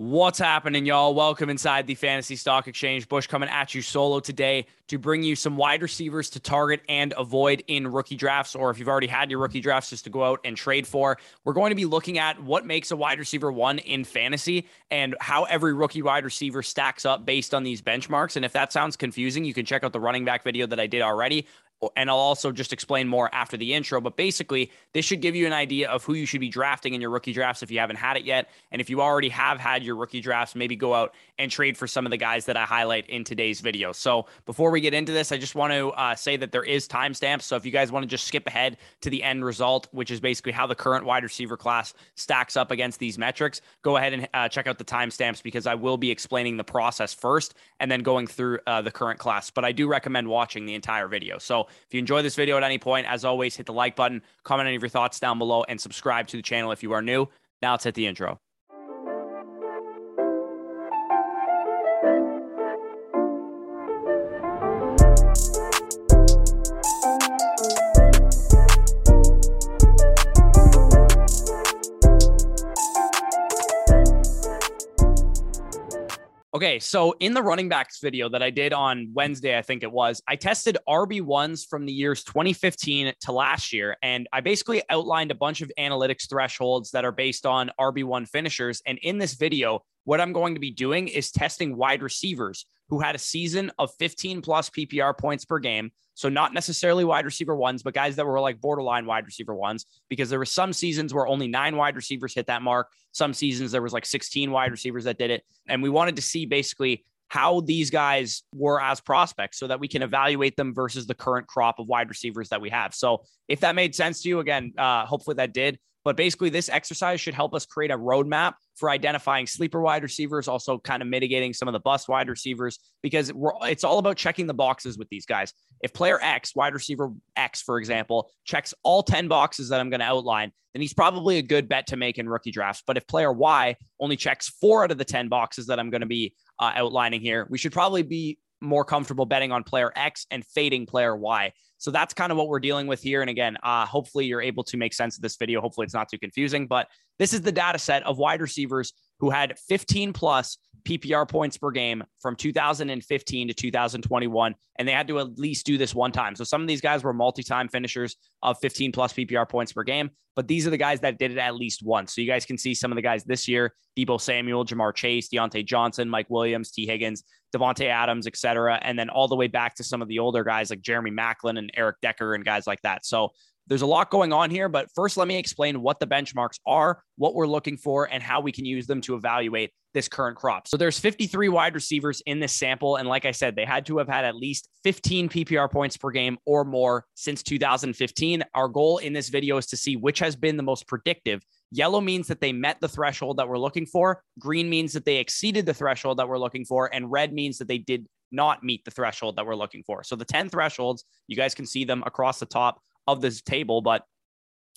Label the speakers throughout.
Speaker 1: What's happening, y'all? Welcome inside the Fantasy Stock Exchange. Bush coming at you solo today to bring you some wide receivers to target and avoid in rookie drafts, or if you've already had your rookie drafts, just to go out and trade for. We're going to be looking at what makes a wide receiver one in fantasy and how every rookie wide receiver stacks up based on these benchmarks. And if that sounds confusing, you can check out the running back video that I did already and I'll also just explain more after the intro. But basically, this should give you an idea of who you should be drafting in your rookie drafts if you haven't had it yet. And if you already have had your rookie drafts, maybe go out and trade for some of the guys that I highlight in today's video. So before we get into this, I just want to uh, say that there is timestamps. So if you guys want to just skip ahead to the end result, which is basically how the current wide receiver class stacks up against these metrics, go ahead and uh, check out the timestamps because I will be explaining the process first and then going through uh, the current class. But I do recommend watching the entire video. So if you enjoy this video at any point, as always, hit the like button, comment any of your thoughts down below, and subscribe to the channel if you are new. Now let's hit the intro. Okay, so in the running backs video that I did on Wednesday, I think it was, I tested RB1s from the years 2015 to last year. And I basically outlined a bunch of analytics thresholds that are based on RB1 finishers. And in this video, what I'm going to be doing is testing wide receivers who had a season of 15 plus PPR points per game. So not necessarily wide receiver ones, but guys that were like borderline wide receiver ones, because there were some seasons where only nine wide receivers hit that mark. Some seasons there was like 16 wide receivers that did it. And we wanted to see basically how these guys were as prospects so that we can evaluate them versus the current crop of wide receivers that we have. So if that made sense to you, again, uh, hopefully that did. But basically, this exercise should help us create a roadmap for identifying sleeper wide receivers, also kind of mitigating some of the bust wide receivers, because it's all about checking the boxes with these guys. If player X, wide receiver X, for example, checks all 10 boxes that I'm going to outline, then he's probably a good bet to make in rookie drafts. But if player Y only checks four out of the 10 boxes that I'm going to be uh, outlining here, we should probably be more comfortable betting on player X and fading player Y. So that's kind of what we're dealing with here. And again, uh, hopefully you're able to make sense of this video. Hopefully it's not too confusing, but this is the data set of wide receivers who had 15 plus PPR points per game from 2015 to 2021. And they had to at least do this one time. So some of these guys were multi time finishers of 15 plus PPR points per game, but these are the guys that did it at least once. So you guys can see some of the guys this year Deebo Samuel, Ja'Marr Chase, Diontae Johnson, Mike Williams, Tee Higgins, Davante Adams, et cetera. And then all the way back to some of the older guys like Jeremy Maclin and Eric Decker and guys like that. So there's a lot going on here, but first, let me explain what the benchmarks are, what we're looking for, and how we can use them to evaluate this current crop. So there's 53 wide receivers in this sample. And like I said, they had to have had at least 15 PPR points per game or more since 2015. Our goal in this video is to see which has been the most predictive. Yellow means that they met the threshold that we're looking for. Green means that they exceeded the threshold that we're looking for. And red means that they did not meet the threshold that we're looking for. So the 10 thresholds, you guys can see them across the top of this table. But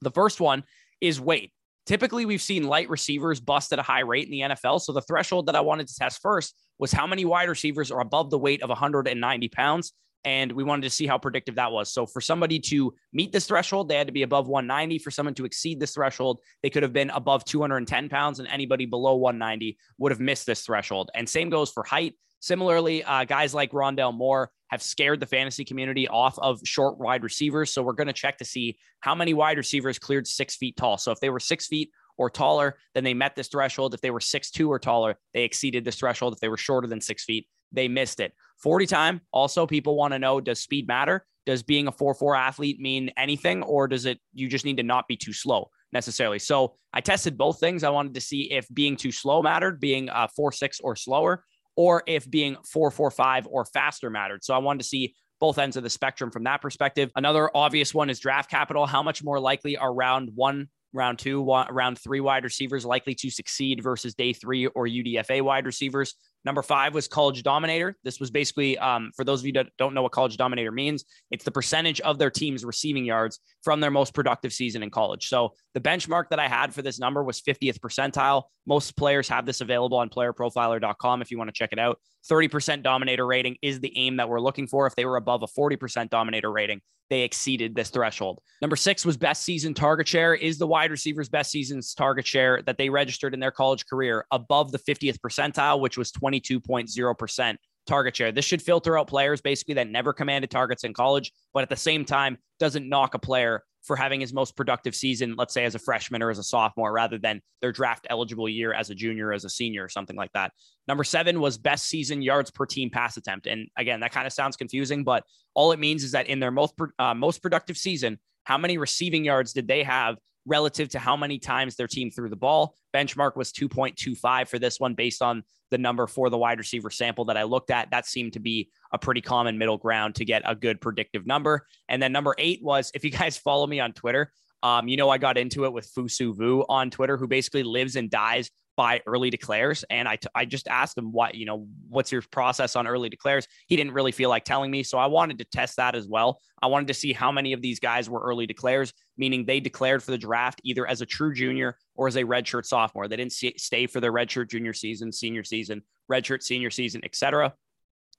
Speaker 1: the first one is weight. Typically, we've seen light receivers bust at a high rate in the NFL. So the threshold that I wanted to test first was how many wide receivers are above the weight of 190 pounds. And we wanted to see how predictive that was. So for somebody to meet this threshold, they had to be above 190. For someone to exceed this threshold, they could have been above 210 pounds, and anybody below 190 would have missed this threshold. And same goes for height. Similarly, uh, guys like Rondale Moore have scared the fantasy community off of short wide receivers. So we're going to check to see how many wide receivers cleared six feet tall. So if they were six feet or taller, then they met this threshold. If they were six two or taller, they exceeded this threshold. If they were shorter than six feet, they missed it. 40 time. Also, people want to know does speed matter? Does being a 4 4 athlete mean anything, or does it you just need to not be too slow? necessarily. So I tested both things. I wanted to see if being too slow mattered, being a four six or slower, or if being 445 or faster mattered. So I wanted to see both ends of the spectrum from that perspective. Another obvious one is draft capital. How much more likely are round one, round two, round three wide receivers likely to succeed versus day three or UDFA wide receivers? Number five was College Dominator. This was basically, um, for those of you that don't know what College Dominator means, it's the percentage of their team's receiving yards from their most productive season in college. So the benchmark that I had for this number was 50th percentile. Most players have this available on playerprofiler.com if you want to check it out. 30% dominator rating is the aim that we're looking for. If they were above a 40% dominator rating, they exceeded this threshold. Number six was best season target share. Is the wide receiver's best season's target share that they registered in their college career above the 50th percentile, which was 22.0% target share? This should filter out players basically that never commanded targets in college, but at the same time doesn't knock a player for having his most productive season, let's say as a freshman or as a sophomore, rather than their draft eligible year as a junior, as a senior, or something like that. Number seven was best season yards per team pass attempt. And again, that kind of sounds confusing, but all it means is that in their most, uh, most productive season, how many receiving yards did they have relative to how many times their team threw the ball. Benchmark was 2.25 for this one based on the number for the wide receiver sample that I looked at. That seemed to be a pretty common middle ground to get a good predictive number. And then number eight was if you guys follow me on Twitter, um, you know, I got into it with Fusu Vu on Twitter, who basically lives and dies by early declares. And I, t- I just asked him what, you know, what's your process on early declares? He didn't really feel like telling me. So I wanted to test that as well. I wanted to see how many of these guys were early declares, meaning they declared for the draft either as a true junior or as a redshirt sophomore. They didn't see, stay for their redshirt junior season, senior season, redshirt senior season, etc.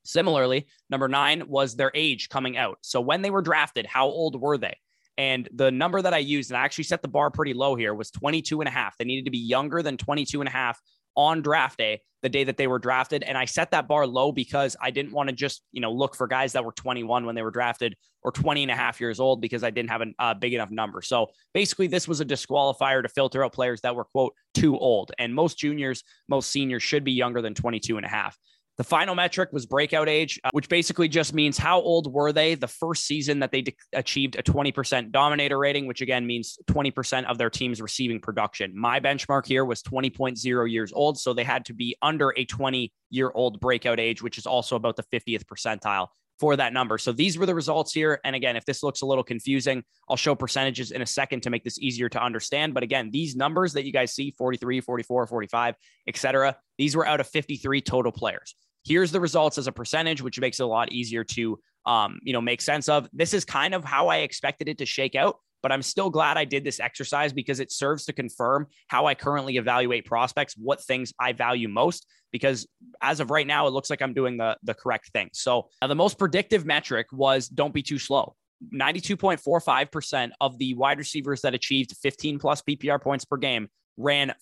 Speaker 1: Similarly, number nine was their age coming out. So when they were drafted, how old were they? And the number that I used, and I actually set the bar pretty low here, was 22 and a half. They needed to be younger than 22 and a half on draft day, the day that they were drafted. And I set that bar low because I didn't want to just, you know, look for guys that were 21 when they were drafted or 20 and a half years old because I didn't have a uh, big enough number. So basically, this was a disqualifier to filter out players that were, quote, too old. And most juniors, most seniors should be younger than 22 and a half. The final metric was breakout age, uh, which basically just means how old were they the first season that they de- achieved a 20% dominator rating, which again means 20% of their team's receiving production. My benchmark here was 20.0 years old. So they had to be under a 20 year old breakout age, which is also about the 50th percentile for that number. So these were the results here. And again, if this looks a little confusing, I'll show percentages in a second to make this easier to understand. But again, these numbers that you guys see 43, 44, 45, etc. These were out of 53 total players here's the results as a percentage, which makes it a lot easier to, um, you know, make sense of. This is kind of how I expected it to shake out, but I'm still glad I did this exercise because it serves to confirm how I currently evaluate prospects, what things I value most. Because as of right now, it looks like I'm doing the, the correct thing. So uh, the most predictive metric was don't be too slow. 92.45% of the wide receivers that achieved 15 plus PPR points per game ran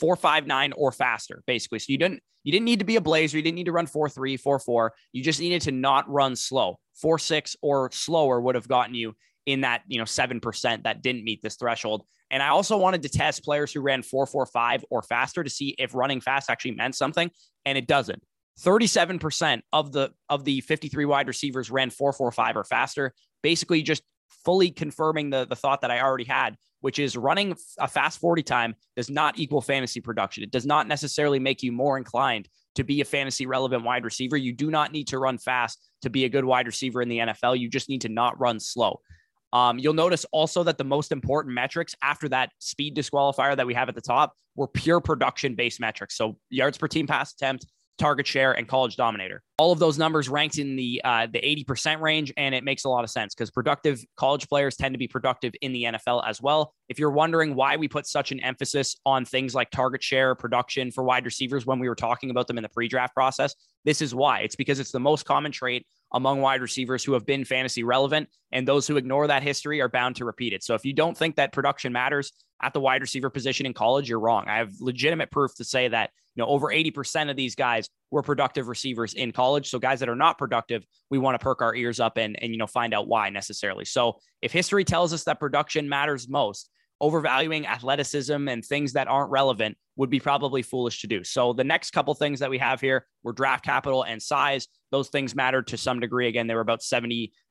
Speaker 1: four five nine or faster, basically. So you didn't you didn't need to be a blazer. You didn't need to run four three, four four. You just needed to not run slow. Four six or slower would have gotten you in that you know seven percent that didn't meet this threshold. And I also wanted to test players who ran four four five or faster to see if running fast actually meant something, and it doesn't. 37% of the of the 53 wide receivers ran 445 or faster, basically just fully confirming the, the thought that I already had, which is running a fast 40 time does not equal fantasy production. It does not necessarily make you more inclined to be a fantasy relevant wide receiver. You do not need to run fast to be a good wide receiver in the NFL. You just need to not run slow. Um, you'll notice also that the most important metrics after that speed disqualifier that we have at the top were pure production based metrics. So yards per team pass attempt, target share, and college dominator. All of those numbers ranked in the uh, the 80% range, and it makes a lot of sense because productive college players tend to be productive in the NFL as well. If you're wondering why we put such an emphasis on things like target share, production for wide receivers when we were talking about them in the pre-draft process, this is why. It's because it's the most common trait among wide receivers who have been fantasy relevant, and those who ignore that history are bound to repeat it. So if you don't think that production matters at the wide receiver position in college, you're wrong. I have legitimate proof to say that you know over 80% of these guys were productive receivers in college. So guys that are not productive, we want to perk our ears up and and you know find out why necessarily. So if history tells us that production matters most, overvaluing athleticism and things that aren't relevant would be probably foolish to do. So the next couple things that we have here were draft capital and size. Those things mattered to some degree. Again, they were about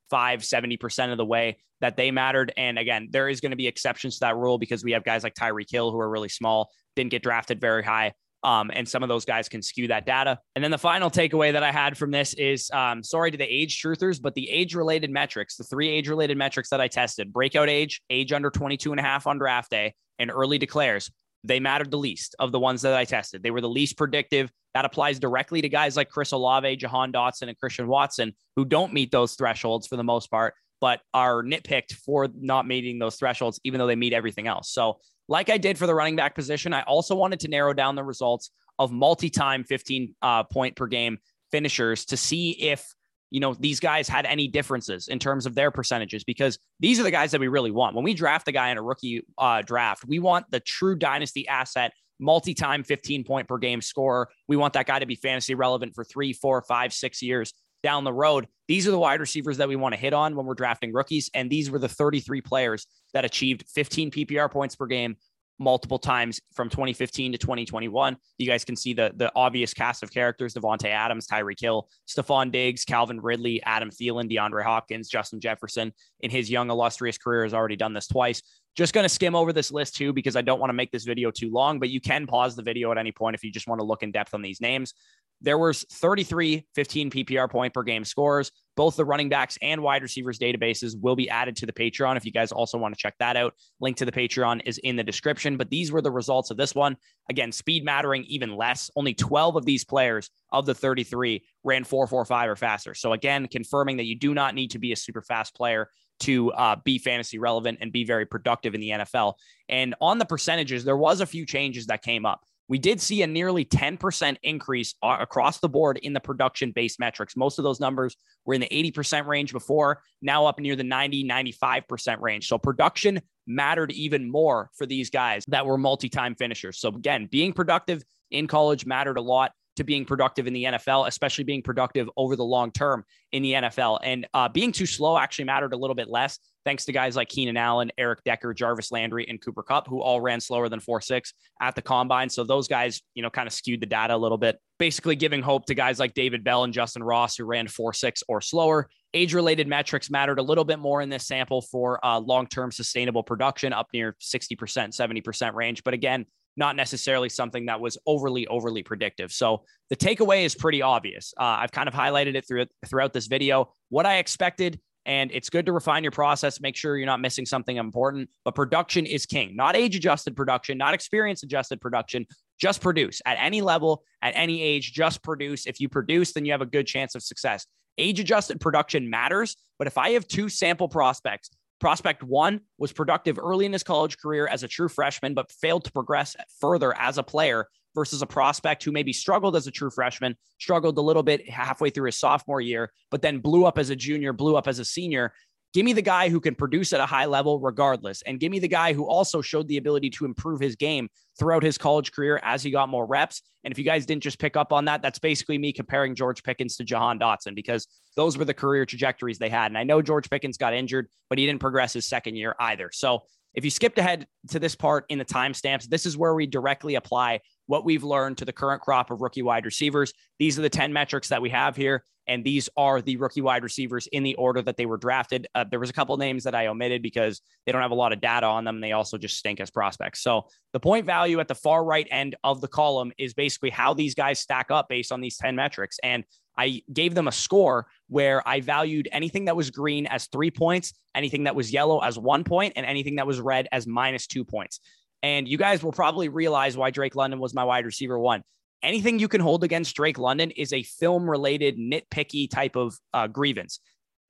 Speaker 1: 75, 70% of the way that they mattered. And again, there is going to be exceptions to that rule because we have guys like Tyreek Hill who are really small, didn't get drafted very high. Um, and some of those guys can skew that data. And then the final takeaway that I had from this is um, sorry to the age truthers, but the age related metrics, the three age related metrics that I tested breakout age, age under 22 and a half on draft day, and early declares they mattered the least of the ones that I tested. They were the least predictive. That applies directly to guys like Chris Olave, Jahan Dotson, and Christian Watson, who don't meet those thresholds for the most part, but are nitpicked for not meeting those thresholds, even though they meet everything else. So, like I did for the running back position, I also wanted to narrow down the results of multi time 15 uh, point per game finishers to see if you know, these guys had any differences in terms of their percentages because these are the guys that we really want. When we draft a guy in a rookie uh, draft, we want the true dynasty asset, multi time 15 point per game scorer. We want that guy to be fantasy relevant for three, four, five, six years down the road. These are the wide receivers that we want to hit on when we're drafting rookies. And these were the 33 players that achieved 15 PPR points per game multiple times from 2015 to 2021. You guys can see the the obvious cast of characters: Davante Adams, Tyreek Hill, Stefon Diggs, Calvin Ridley, Adam Thielen, DeAndre Hopkins, Justin Jefferson. In his young illustrious career, has already done this twice. Just going to skim over this list too because I don't want to make this video too long. But you can pause the video at any point if you just want to look in depth on these names. There was 33 15 PPR point per game scores. Both the running backs and wide receivers databases will be added to the Patreon if you guys also want to check that out. Link to the Patreon is in the description. But these were the results of this one. Again, speed mattering even less. Only 12 of these players of the 33 ran 445 or faster. So again, confirming that you do not need to be a super fast player to uh, be fantasy relevant and be very productive in the NFL. And on the percentages, there was a few changes that came up we did see a nearly 10% increase across the board in the production based metrics. Most of those numbers were in the 80% range before, now up near the 90, 95% range. So production mattered even more for these guys that were multi time finishers. So again, being productive in college mattered a lot to being productive in the NFL, especially being productive over the long term in the NFL. And uh, being too slow actually mattered a little bit less, thanks to guys like Keenan Allen, Eric Decker, Jarvis Landry, and Cooper Kupp, who all ran slower than 4 6 at the combine. So those guys, you know, kind of skewed the data a little bit, basically giving hope to guys like David Bell and Justyn Ross, who ran 4 6 or slower. Age related metrics mattered a little bit more in this sample for uh, long term sustainable production, up near 60%, 70% range. But again, not necessarily something that was overly, overly predictive. So the takeaway is pretty obvious. Uh, I've kind of highlighted it through, throughout this video. What I expected, and it's good to refine your process, make sure you're not missing something important. But production is king, not age adjusted production, not experience adjusted production. Just produce at any level, at any age, just produce. If you produce, then you have a good chance of success. Age adjusted production matters. But if I have two sample prospects Prospect one was productive early in his college career as a true freshman, but failed to progress further as a player versus a prospect who maybe struggled as a true freshman, struggled a little bit halfway through his sophomore year, but then blew up as a junior, blew up as a senior. Give me the guy who can produce at a high level regardless. And give me the guy who also showed the ability to improve his game throughout his college career as he got more reps. And if you guys didn't just pick up on that, that's basically me comparing George Pickens to Jahan Dotson because those were the career trajectories they had. And I know George Pickens got injured, but he didn't progress his second year either. So if you skipped ahead to this part in the timestamps, this is where we directly apply what we've learned to the current crop of rookie wide receivers. These are the 10 metrics that we have here. And these are the rookie wide receivers in the order that they were drafted. Uh, there was a couple names that I omitted because they don't have a lot of data on them. They also just stink as prospects. So the point value at the far right end of the column is basically how these guys stack up based on these 10 metrics. And I gave them a score where I valued anything that was green as three points, anything that was yellow as one point, and anything that was red as minus two points. And you guys will probably realize why Drake London was my wide receiver one anything you can hold against Drake London is a film related, nitpicky type of uh, grievance.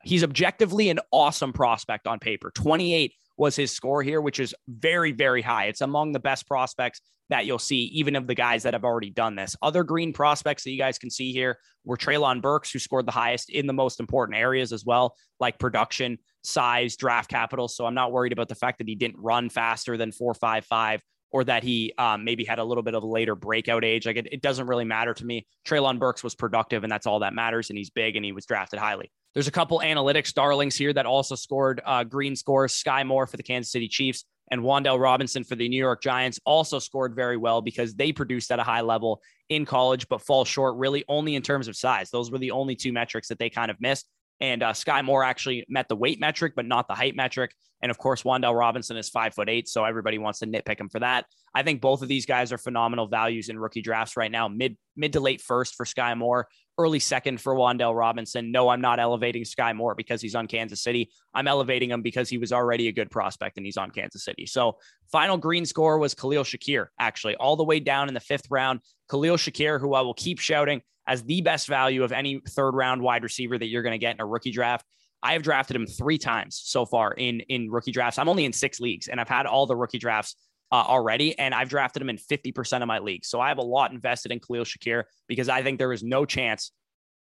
Speaker 1: He's objectively an awesome prospect on paper. 28 was his score here, which is very, very high. It's among the best prospects that you'll see, even of the guys that have already done this. Other green prospects that you guys can see here were Treylon Burks, who scored the highest in the most important areas as well, like production, size, draft capital. So I'm not worried about the fact that he didn't run faster than 455 or that he um, maybe had a little bit of a later breakout age. Like it, it doesn't really matter to me. Treylon Burks was productive, and that's all that matters. And he's big, and he was drafted highly. There's a couple analytics darlings here that also scored uh, green scores. Skyy Moore for the Kansas City Chiefs and Wan'Dale Robinson for the New York Giants also scored very well because they produced at a high level in college, but fall short really only in terms of size. Those were the only two metrics that they kind of missed. And uh, Skyy Moore actually met the weight metric, but not the height metric. And of course, Wan'Dale Robinson is five foot eight. So everybody wants to nitpick him for that. I think both of these guys are phenomenal values in rookie drafts right now. Mid mid to late first for Skyy Moore, early second for Wan'Dale Robinson. No, I'm not elevating Skyy Moore because he's on Kansas City. I'm elevating him because he was already a good prospect and he's on Kansas City. So final green score was Khalil Shakir, actually, all the way down in the fifth round. Khalil Shakir, who I will keep shouting as the best value of any third round wide receiver that you're going to get in a rookie draft. I have drafted him three times so far in in rookie drafts. I'm only in six leagues, and I've had all the rookie drafts uh, already, and I've drafted him in 50% of my leagues. So I have a lot invested in Khalil Shakir because I think there is no chance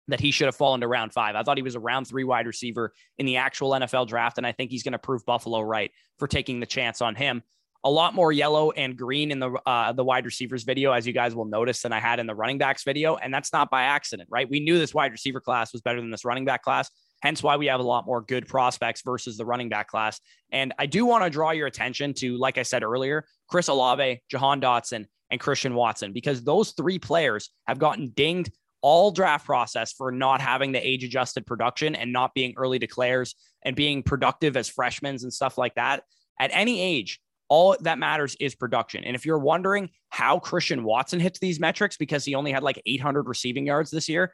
Speaker 1: that he should have fallen to round five. I thought he was a round three wide receiver in the actual NFL draft, and I think he's going to prove Buffalo right for taking the chance on him. A lot more yellow and green in the uh, the wide receivers video, as you guys will notice, than I had in the running backs video, and that's not by accident, right? We knew this wide receiver class was better than this running back class. Hence why we have a lot more good prospects versus the running back class. And I do want to draw your attention to, like I said earlier, Chris Olave, Jahan Dotson, and Christian Watson, because those three players have gotten dinged all draft process for not having the age adjusted production and not being early declares and being productive as freshmen and stuff like that. At any age, all that matters is production. And if you're wondering how Christian Watson hits these metrics because he only had like 800 receiving yards this year,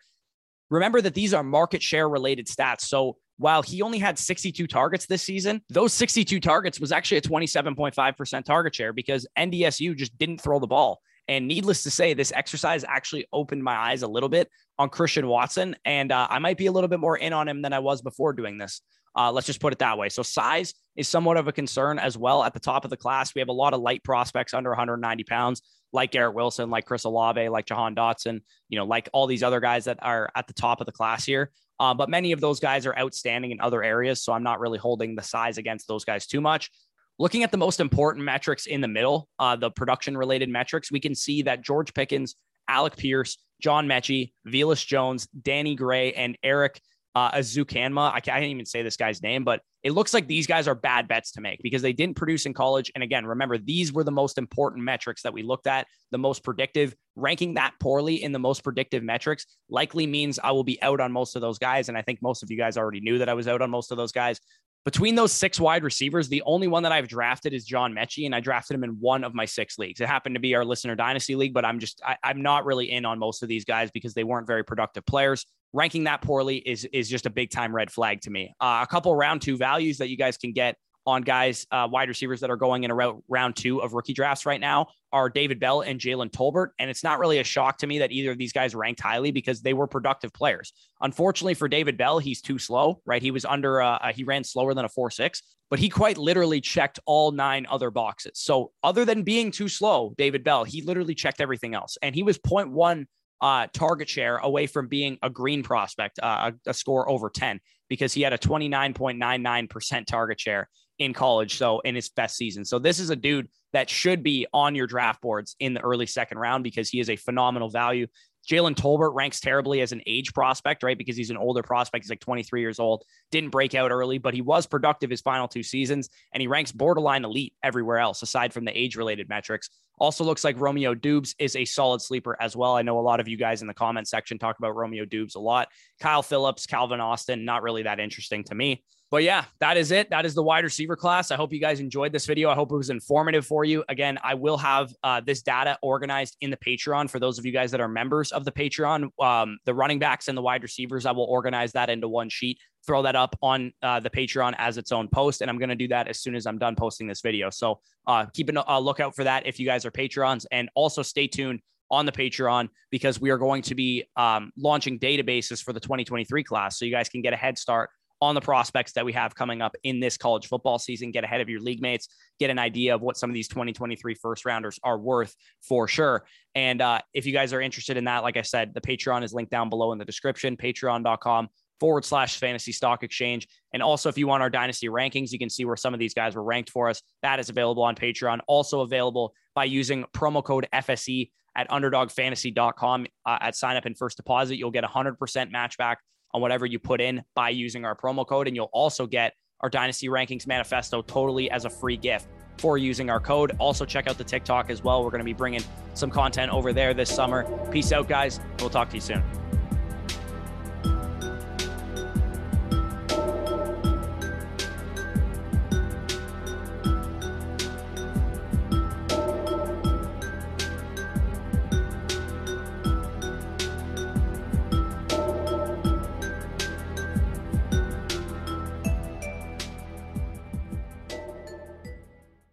Speaker 1: remember that these are market share related stats. So while he only had 62 targets this season, those 62 targets was actually a 27.5% target share because NDSU just didn't throw the ball. And needless to say, this exercise actually opened my eyes a little bit on Christian Watson. And uh, I might be a little bit more in on him than I was before doing this. Uh, let's just put it that way. So size is somewhat of a concern as well at the top of the class. We have a lot of light prospects under 190 pounds, like Garrett Wilson, like Chris Olave, like Jahan Dotson, you know, like all these other guys that are at the top of the class here. Uh, but many of those guys are outstanding in other areas. So I'm not really holding the size against those guys too much. Looking at the most important metrics in the middle, uh, the production related metrics, we can see that George Pickens, Alec Pierce, John Metchie, Velus Jones, Danny Gray, and Erik uh, Ezukanma. I can't even say this guy's name, but it looks like these guys are bad bets to make because they didn't produce in college. And again, remember, these were the most important metrics that we looked at, the most predictive. Ranking that poorly in the most predictive metrics likely means I will be out on most of those guys. And I think most of you guys already knew that I was out on most of those guys. Between those six wide receivers, the only one that I've drafted is John Metchie, and I drafted him in one of my six leagues. It happened to be our listener dynasty league, but I'm just I, I'm not really in on most of these guys because they weren't very productive players ranking that poorly is is just a big time red flag to me. Uh, a couple round two values that you guys can get on guys, uh, wide receivers that are going in around round two of rookie drafts right now are David Bell and Jalen Tolbert. And it's not really a shock to me that either of these guys ranked highly because they were productive players. Unfortunately for David Bell, he's too slow, right? He was under, uh, uh he ran slower than a 4 6, but he quite literally checked all nine other boxes. So, other than being too slow, David Bell, he literally checked everything else. And he was 0.1 uh, target share away from being a green prospect, uh, a, a, score over 10, because he had a 29.99% target share in college. So in his best season. So this is a dude that should be on your draft boards in the early second round because he is a phenomenal value. Jalen Tolbert ranks terribly as an age prospect, right? Because he's an older prospect. He's like 23 years old, didn't break out early, but he was productive his final two seasons, and he ranks borderline elite everywhere else, aside from the age related metrics. Also looks like Romeo Doubs is a solid sleeper as well. I know a lot of you guys in the comment section talk about Romeo Doubs a lot. Kyle Philips, Calvin Austin, not really that interesting to me. But yeah, that is it. That is the wide receiver class. I hope you guys enjoyed this video. I hope it was informative for you. Again, I will have uh, this data organized in the Patreon for those of you guys that are members of the Patreon. Um, the running backs and the wide receivers, I will organize that into one sheet, throw that up on uh, the Patreon as its own post. And I'm going to do that as soon as I'm done posting this video. So uh, keep a lookout for that if you guys are Patreons. And also stay tuned on the Patreon because we are going to be um, launching databases for the 2023 class. So you guys can get a head start on the prospects that we have coming up in this college football season. Get ahead of your league mates, get an idea of what some of these 2023 first rounders are worth for sure. And uh, if you guys are interested in that, like I said, the Patreon is linked down below in the description, patreon.com forward slash fantasy stock exchange. And also, if you want our dynasty rankings, you can see where some of these guys were ranked for us. That is available on Patreon. Also available by using promo code FSE at underdogfantasy.com uh, at sign up and first deposit. You'll get 100% match back on whatever you put in by using our promo code. And you'll also get our Dynasty Rankings Manifesto totally as a free gift for using our code. Also, check out the TikTok as well. We're going to be bringing some content over there this summer. Peace out, guys. We'll talk to you soon.